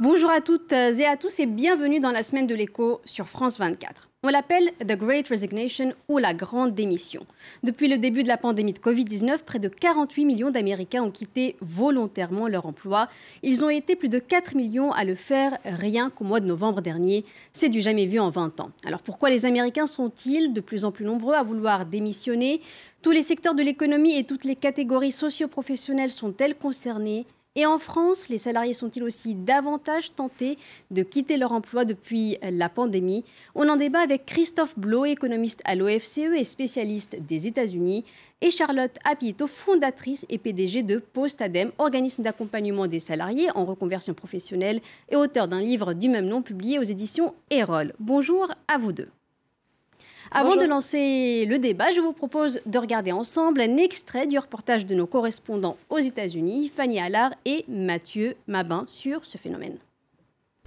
Bonjour à toutes et à tous et bienvenue dans la semaine de l'écho sur France 24. On l'appelle The Great Resignation ou la Grande Démission. Depuis le début de la pandémie de Covid-19, près de 48 millions d'Américains ont quitté volontairement leur emploi. Ils ont été plus de 4 millions à le faire rien qu'au mois de novembre dernier. C'est du jamais vu en 20 ans. Alors pourquoi les Américains sont-ils de plus en plus nombreux à vouloir démissionner? Tous les secteurs de l'économie et toutes les catégories socio-professionnelles sont-elles concernées? Et en France, les salariés sont-ils aussi davantage tentés de quitter leur emploi depuis la pandémie? On en débat avec Christophe Blo, économiste à l'OFCE et spécialiste des États-Unis, et Charlotte Apito, fondatrice et PDG de Postadem, organisme d'accompagnement des salariés en reconversion professionnelle et auteur d'un livre du même nom publié aux éditions Erol. Bonjour à vous deux. Avant de lancer le débat, je vous propose de regarder ensemble un extrait du reportage de nos correspondants aux États-Unis, Fanny Allard et Mathieu Mabin, sur ce phénomène.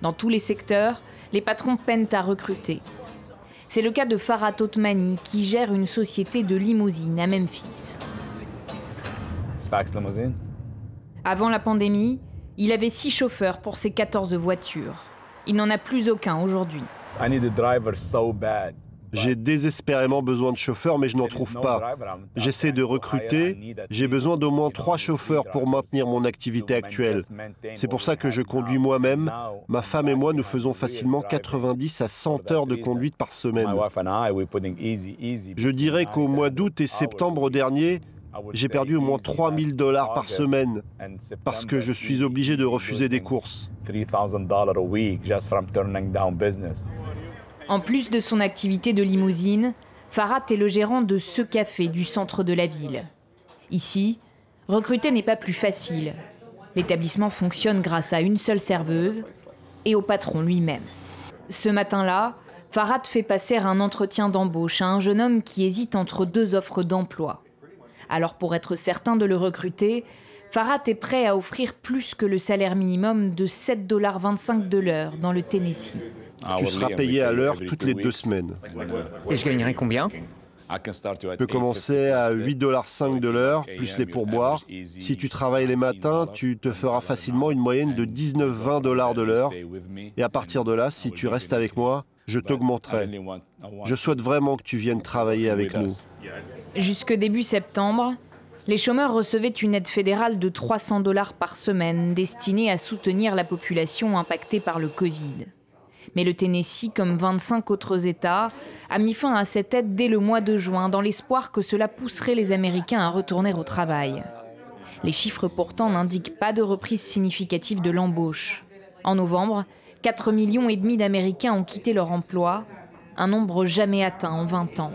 Dans tous les secteurs, les patrons peinent à recruter. C'est le cas de Farah Otmani, qui gère une société de limousines à Memphis. Avant la pandémie, il avait six chauffeurs pour ses 14 voitures. Il n'en a plus aucun aujourd'hui. J'ai désespérément besoin de chauffeurs, mais je n'en trouve pas. J'essaie de recruter. J'ai besoin d'au moins trois chauffeurs pour maintenir mon activité actuelle. C'est pour ça que je conduis moi-même. Ma femme et moi, nous faisons facilement 90 à 100 heures de conduite par semaine. Je dirais qu'au mois d'août et septembre dernier, j'ai perdu au moins 3000 dollars par semaine parce que je suis obligé de refuser des courses. En plus de son activité de limousine, Farhat est le gérant de ce café du centre de la ville. Ici, recruter n'est pas plus facile. L'établissement fonctionne grâce à une seule serveuse et au patron lui-même. Ce matin-là, Farhat fait passer un entretien d'embauche à un jeune homme qui hésite entre deux offres d'emploi. Alors pour être certain de le recruter, Farhat est prêt à offrir plus que le salaire minimum de 7,25$ de l'heure dans le Tennessee. Ah, tu seras payé à l'heure toutes les deux semaines. Et je gagnerai combien tu peux commencer à 8,5$ de l'heure, plus les pourboires. Si tu travailles les matins, tu te feras facilement une moyenne de 19-20 dollars de l'heure. Et à partir de là, si tu restes avec moi, je t'augmenterai. Je souhaite vraiment que tu viennes travailler avec nous. Jusque début septembre, les chômeurs recevaient une aide fédérale de 300 dollars par semaine destinée à soutenir la population impactée par le Covid. Mais le Tennessee, comme 25 autres États, a mis fin à cette aide dès le mois de juin dans l'espoir que cela pousserait les Américains à retourner au travail. Les chiffres pourtant n'indiquent pas de reprise significative de l'embauche. En novembre, 4 millions et demi d'Américains ont quitté leur emploi, un nombre jamais atteint en 20 ans.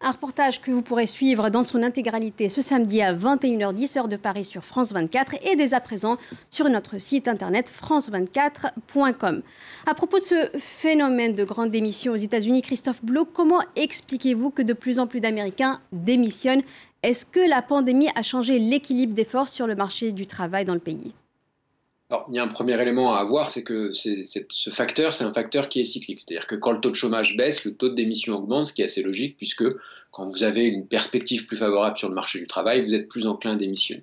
Un reportage que vous pourrez suivre dans son intégralité ce samedi à 21h10 heure de Paris sur France 24 et dès à présent sur notre site internet france24.com. À propos de ce phénomène de grande démission aux États-Unis, Christophe Blo, comment expliquez-vous que de plus en plus d'Américains démissionnent? Est-ce que la pandémie a changé l'équilibre des forces sur le marché du travail dans le pays? Il y a un premier élément à avoir, c'est que ce facteur, c'est un facteur qui est cyclique. C'est-à-dire que quand le taux de chômage baisse, le taux démission augmente, ce qui est assez logique, puisque quand vous avez une perspective plus favorable sur le marché du travail, vous êtes plus enclin à démissionner.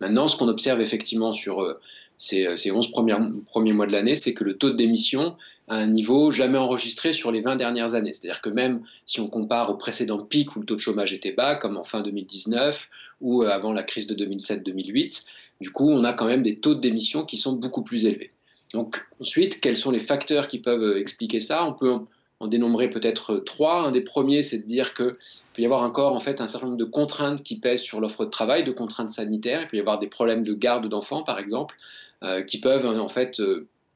Maintenant, ce qu'on observe effectivement sur euh, ces, 11 euh, premiers, premiers mois de l'année, c'est que le taux démission a un niveau jamais enregistré sur les 20 dernières années. C'est-à-dire que même si on compare au précédent pic où le taux de chômage était bas, comme en fin 2019 ou euh, avant la crise de 2007-2008, du coup, on a quand même des taux démission qui sont beaucoup plus élevés. Donc ensuite, quels sont les facteurs qui peuvent euh, expliquer ça? On peut en dénombrer peut-être euh, trois. Un des premiers, c'est de dire qu'il peut y avoir encore en fait un certain nombre de contraintes qui pèsent sur l'offre de travail, de contraintes sanitaires. Il peut y avoir des problèmes de garde d'enfants, par exemple, euh, qui peuvent en fait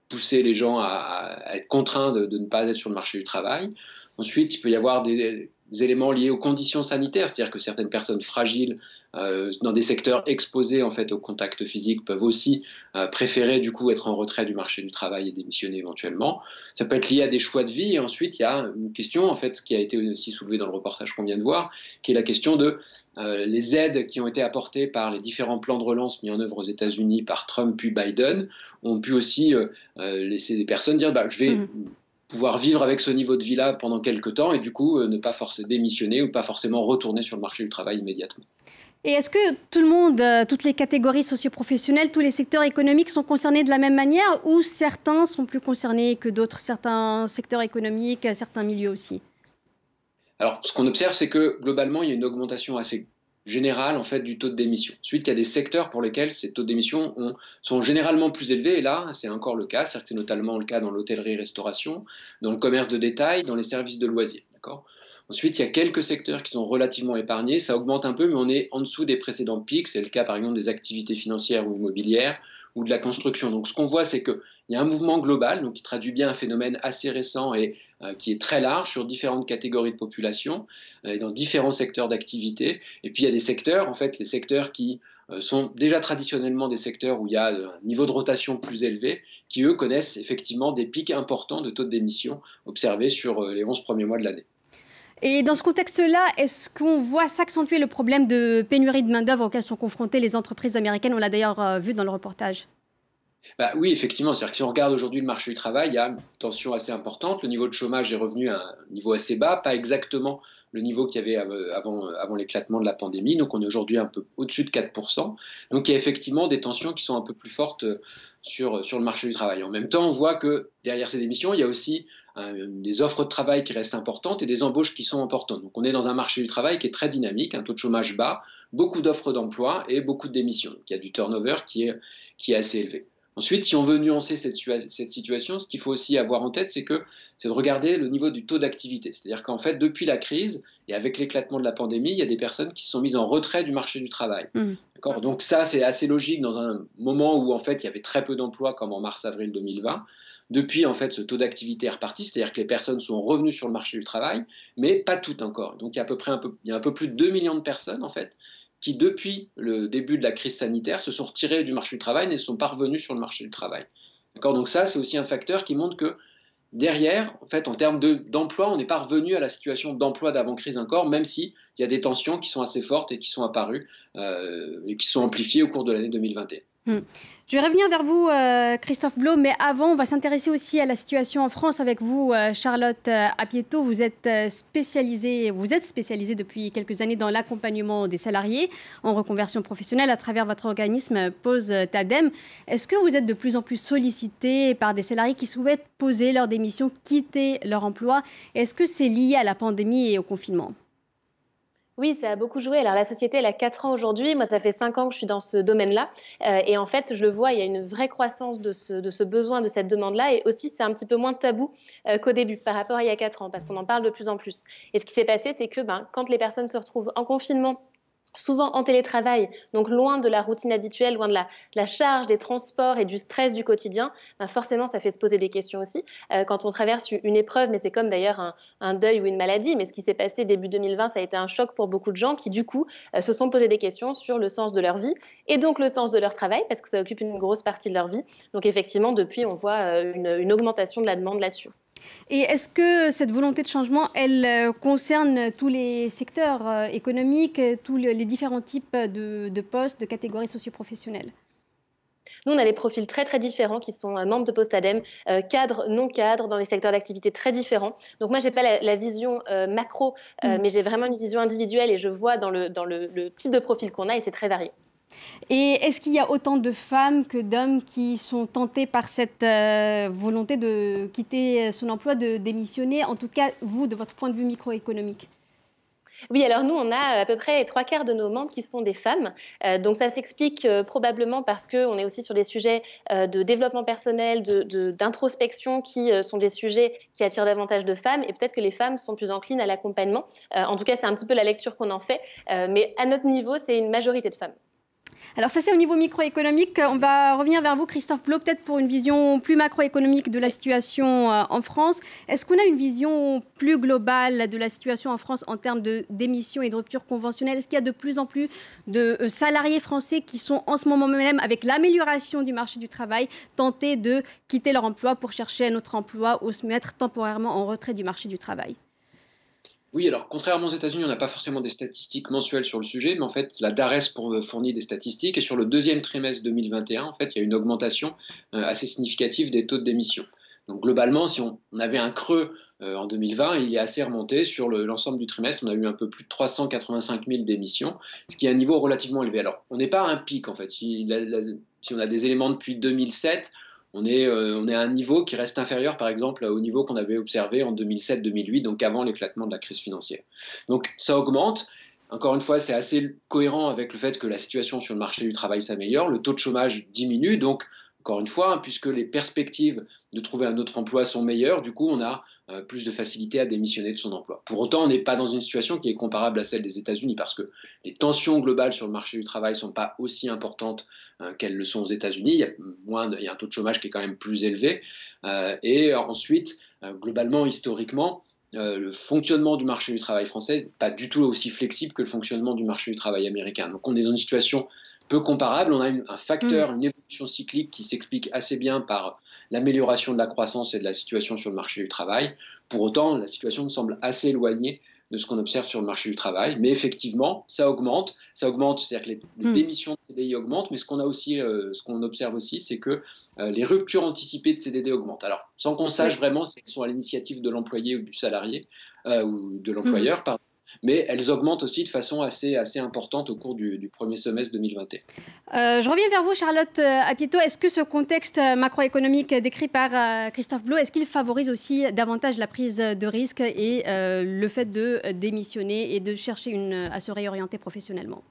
pousser les gens à, être contraints de, ne pas être sur le marché du travail. Ensuite, il peut y avoir des, éléments liés aux conditions sanitaires, c'est-à-dire que certaines personnes fragiles euh, dans des secteurs exposés en fait au contact physique peuvent aussi euh, préférer du coup être en retrait du marché du travail et démissionner éventuellement. Ça peut être lié à des choix de vie. Ensuite il y a une question en fait qui a été aussi soulevée dans le reportage qu'on vient de voir, qui est la question de euh, les aides qui ont été apportées par les différents plans de relance mis en œuvre aux États-Unis par Trump puis Biden ont pu aussi laisser des personnes dire bah, je vais mmh pouvoir vivre avec ce niveau de vie-là pendant quelques temps et du coup euh, ne pas forcément démissionner ou pas forcément retourner sur le marché du travail immédiatement. Et est-ce que tout le monde, euh, toutes les catégories socioprofessionnelles, tous les secteurs économiques sont concernés de la même manière ou certains sont plus concernés que d'autres, certains secteurs économiques, certains milieux aussi? Alors, ce qu'on observe, c'est que globalement, il y a une augmentation assez générale en fait du taux d'émission. Ensuite, il y a des secteurs pour lesquels ces taux d'émission sont généralement plus élevés, et là, c'est encore le cas, c'est notamment le cas dans l'hôtellerie-restauration, dans le commerce de détail, dans les services de loisirs. D'accord? Ensuite, il y a quelques secteurs qui sont relativement épargnés. Ça augmente un peu, mais on est en dessous des précédents pics. C'est le cas, par exemple, des activités financières ou immobilières ou de la construction. Donc, ce qu'on voit, c'est qu'il y a un mouvement global, donc qui traduit bien un phénomène assez récent et euh, qui est très large sur différentes catégories de population euh, et dans différents secteurs d'activité. Et puis, il y a des secteurs, en fait, les secteurs qui euh, sont déjà traditionnellement des secteurs où il y a un niveau de rotation plus élevé, qui eux connaissent effectivement des pics importants de taux d'émission observés sur les 11 premiers mois de l'année. Et dans ce contexte-là, est-ce qu'on voit s'accentuer le problème de pénurie de main-d'œuvre auquel sont confrontées les entreprises américaines? On l'a d'ailleurs euh, vu dans le reportage. Bah oui, effectivement. C'est-à-dire que si on regarde aujourd'hui le marché du travail, il y a une tension assez importante. Le niveau de chômage est revenu à un niveau assez bas, pas exactement le niveau qu'il y avait avant, l'éclatement de la pandémie. Donc on est aujourd'hui un peu au-dessus de 4%. Donc il y a effectivement des tensions qui sont un peu plus fortes sur, sur le marché du travail. En même temps, on voit que derrière ces démissions, il y a aussi euh, des offres de travail qui restent importantes et des embauches qui sont importantes. Donc on est dans un marché du travail qui est très dynamique, un taux de chômage bas, beaucoup d'offres d'emploi et beaucoup de démissions. Donc il y a du turnover qui est, qui est assez élevé. Ensuite, si on veut nuancer cette, cette situation, ce qu'il faut aussi avoir en tête, c'est que c'est de regarder le niveau du taux d'activité. C'est-à-dire qu'en fait, depuis la crise et avec l'éclatement de la pandémie, il y a des personnes qui se sont mises en retrait du marché du travail. Mmh. Donc ça, c'est assez logique dans un moment où en fait il y avait très peu d'emplois, comme en mars-avril 2020. Depuis, en fait, ce taux d'activité est reparti, c'est-à-dire que les personnes sont revenues sur le marché du travail, mais pas toutes encore. Donc il y a à peu près un peu, il y a un peu plus de 2 millions de personnes en fait qui, depuis le début de la crise sanitaire, se sont retirés du marché du travail et ne sont pas revenus sur le marché du travail. Donc ça, c'est aussi un facteur qui montre que derrière, en fait, en termes d'emploi, on n'est pas revenu à la situation d'emploi d'avant-crise encore, même s'il y a des tensions qui sont assez fortes et qui sont apparues euh, et qui sont amplifiées au cours de l'année 2021. Hmm. Je vais revenir vers vous, euh, Christophe Blo, mais avant, on va s'intéresser aussi à la situation en France avec vous, euh, Charlotte euh, Apieto. Vous êtes spécialisée, vous êtes spécialisée depuis quelques années dans l'accompagnement des salariés en reconversion professionnelle à travers votre organisme Pose Tadem. Est-ce que vous êtes de plus en plus sollicité par des salariés qui souhaitent poser leur démission, quitter leur emploi? Est-ce que c'est lié à la pandémie et au confinement? Oui, ça a beaucoup joué. Alors la société, elle a 4 ans aujourd'hui. Moi, ça fait 5 ans que je suis dans ce domaine-là. Euh, et en fait, je le vois, il y a une vraie croissance de ce, besoin, de cette demande-là. Et aussi, c'est un petit peu moins tabou euh, qu'au début par rapport à il y a 4 ans, parce qu'on en parle de plus en plus. Et ce qui s'est passé, c'est que ben, quand les personnes se retrouvent en confinement, souvent en télétravail, donc loin de la routine habituelle, loin de la, charge des transports et du stress du quotidien, ben forcément, ça fait se poser des questions aussi. Euh, quand on traverse une épreuve, mais c'est comme d'ailleurs un, deuil ou une maladie, mais ce qui s'est passé début 2020, ça a été un choc pour beaucoup de gens qui, du coup, euh, se sont posé des questions sur le sens de leur vie et donc le sens de leur travail, parce que ça occupe une grosse partie de leur vie. Donc effectivement, depuis, on voit euh, une augmentation de la demande là-dessus. Et est-ce que cette volonté de changement, elle euh, concerne tous les secteurs euh, économiques, tous les différents types de, postes, de catégories socioprofessionnelles? Nous, on a des profils très très différents qui sont euh, membres de Postadem, cadres, non cadres, dans les secteurs d'activité très différents. Donc moi, j'ai pas la, vision macro, mm. mais j'ai vraiment une vision individuelle et je vois dans le, dans le type de profil qu'on a et c'est très varié. Et est-ce qu'il y a autant de femmes que d'hommes qui sont tentés par cette euh, volonté de quitter son emploi, de démissionner En tout cas, vous, de votre point de vue microéconomique? Oui, alors nous, on a à peu près trois quarts de nos membres qui sont des femmes. Euh, donc ça s'explique euh, probablement parce qu'on est aussi sur des sujets de développement personnel, d'introspection, qui sont des sujets qui attirent davantage de femmes. Et peut-être que les femmes sont plus enclines à l'accompagnement. en tout cas, c'est un petit peu la lecture qu'on en fait. mais à notre niveau, c'est une majorité de femmes. Alors ça c'est au niveau microéconomique. On va revenir vers vous, Christophe Blo, peut-être pour une vision plus macroéconomique de la situation euh, en France. Est-ce qu'on a une vision plus globale de la situation en France en termes d'émissions et de ruptures conventionnelles? Est-ce qu'il y a de plus en plus de euh, salariés français qui sont en ce moment même, avec l'amélioration du marché du travail, tentés de quitter leur emploi pour chercher un autre emploi ou se mettre temporairement en retrait du marché du travail? Oui, alors contrairement aux États-Unis, on n'a pas forcément des statistiques mensuelles sur le sujet, mais en fait, la DARES euh, fournit des statistiques et sur le deuxième trimestre 2021, en fait, il y a une augmentation euh, assez significative des taux de démission. Donc globalement, si on, avait un creux en 2020, il est assez remonté sur l'ensemble du trimestre. On a eu un peu plus de 385 000 démissions, ce qui est un niveau relativement élevé. Alors, on n'est pas à un pic en fait. Si, si on a des éléments depuis 2007, on est, on est, à un niveau qui reste inférieur, par exemple, au niveau qu'on avait observé en 2007-2008, donc avant l'éclatement de la crise financière. Donc ça augmente. Encore une fois, c'est assez cohérent avec le fait que la situation sur le marché du travail s'améliore, le taux de chômage diminue, donc encore une fois, hein, puisque les perspectives de trouver un autre emploi sont meilleures, du coup, on a euh, plus de facilité à démissionner de son emploi. Pour autant, on n'est pas dans une situation qui est comparable à celle des États-Unis, parce que les tensions globales sur le marché du travail ne sont pas aussi importantes euh, qu'elles le sont aux États-Unis. Il, y a un taux de chômage qui est quand même plus élevé. Euh, et ensuite, globalement, historiquement, le fonctionnement du marché du travail français n'est pas du tout aussi flexible que le fonctionnement du marché du travail américain. Donc on est dans une situation peu comparable. On a un facteur, mm. une évolution cyclique qui s'explique assez bien par l'amélioration de la croissance et de la situation sur le marché du travail. Pour autant, la situation me semble assez éloignée de ce qu'on observe sur le marché du travail. Mais effectivement, ça augmente. Ça augmente, c'est-à-dire que les, hmm. démissions de CDI augmentent, mais ce qu'on a aussi, euh, ce qu'on observe aussi, c'est que euh, les ruptures anticipées de CDD augmentent. Alors, sans qu'on sache vraiment si elles sont à l'initiative de l'employé ou du salarié euh, ou de l'employeur, hmm. pardon mais elles augmentent aussi de façon assez, assez importante au cours du, premier semestre 2021. Euh, je reviens vers vous, Charlotte euh, Apieto. Est-ce que ce contexte macroéconomique décrit par euh, Christophe Blo, est-ce qu'il favorise aussi davantage la prise de risque et le fait de démissionner et de chercher à se réorienter professionnellement?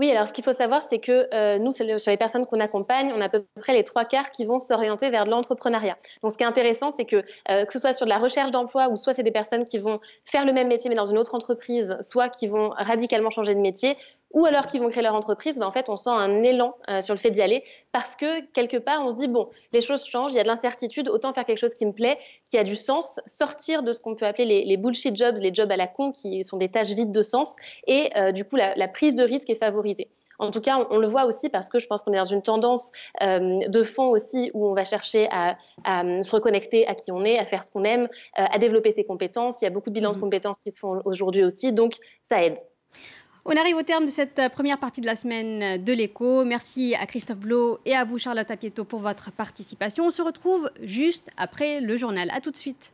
Oui, alors ce qu'il faut savoir, c'est que euh, nous, sur les personnes qu'on accompagne, on a à peu près les trois quarts qui vont s'orienter vers de l'entrepreneuriat. Donc ce qui est intéressant, c'est que euh, que ce soit sur de la recherche d'emploi ou soit c'est des personnes qui vont faire le même métier mais dans une autre entreprise, soit qui vont radicalement changer de métier, ou alors qu'ils vont créer leur entreprise, ben en fait, on sent un élan euh, sur le fait d'y aller parce que quelque part, on se dit bon, les choses changent, il y a de l'incertitude, autant faire quelque chose qui me plaît, qui a du sens, sortir de ce qu'on peut appeler les, bullshit jobs, les jobs à la con, qui sont des tâches vides de sens, et du coup, la, prise de risque est favorisée. En tout cas, on, le voit aussi parce que je pense qu'on est dans une tendance euh, de fond aussi où on va chercher à, se reconnecter à qui on est, à faire ce qu'on aime, à développer ses compétences. Il y a beaucoup de bilans de mmh. compétences qui se font aujourd'hui aussi, donc ça aide. On arrive au terme de cette euh, première partie de la semaine euh, de l'écho. Merci à Christophe Blo et à vous, Charlotte Apieto, pour votre participation. On se retrouve juste après le journal. A tout de suite.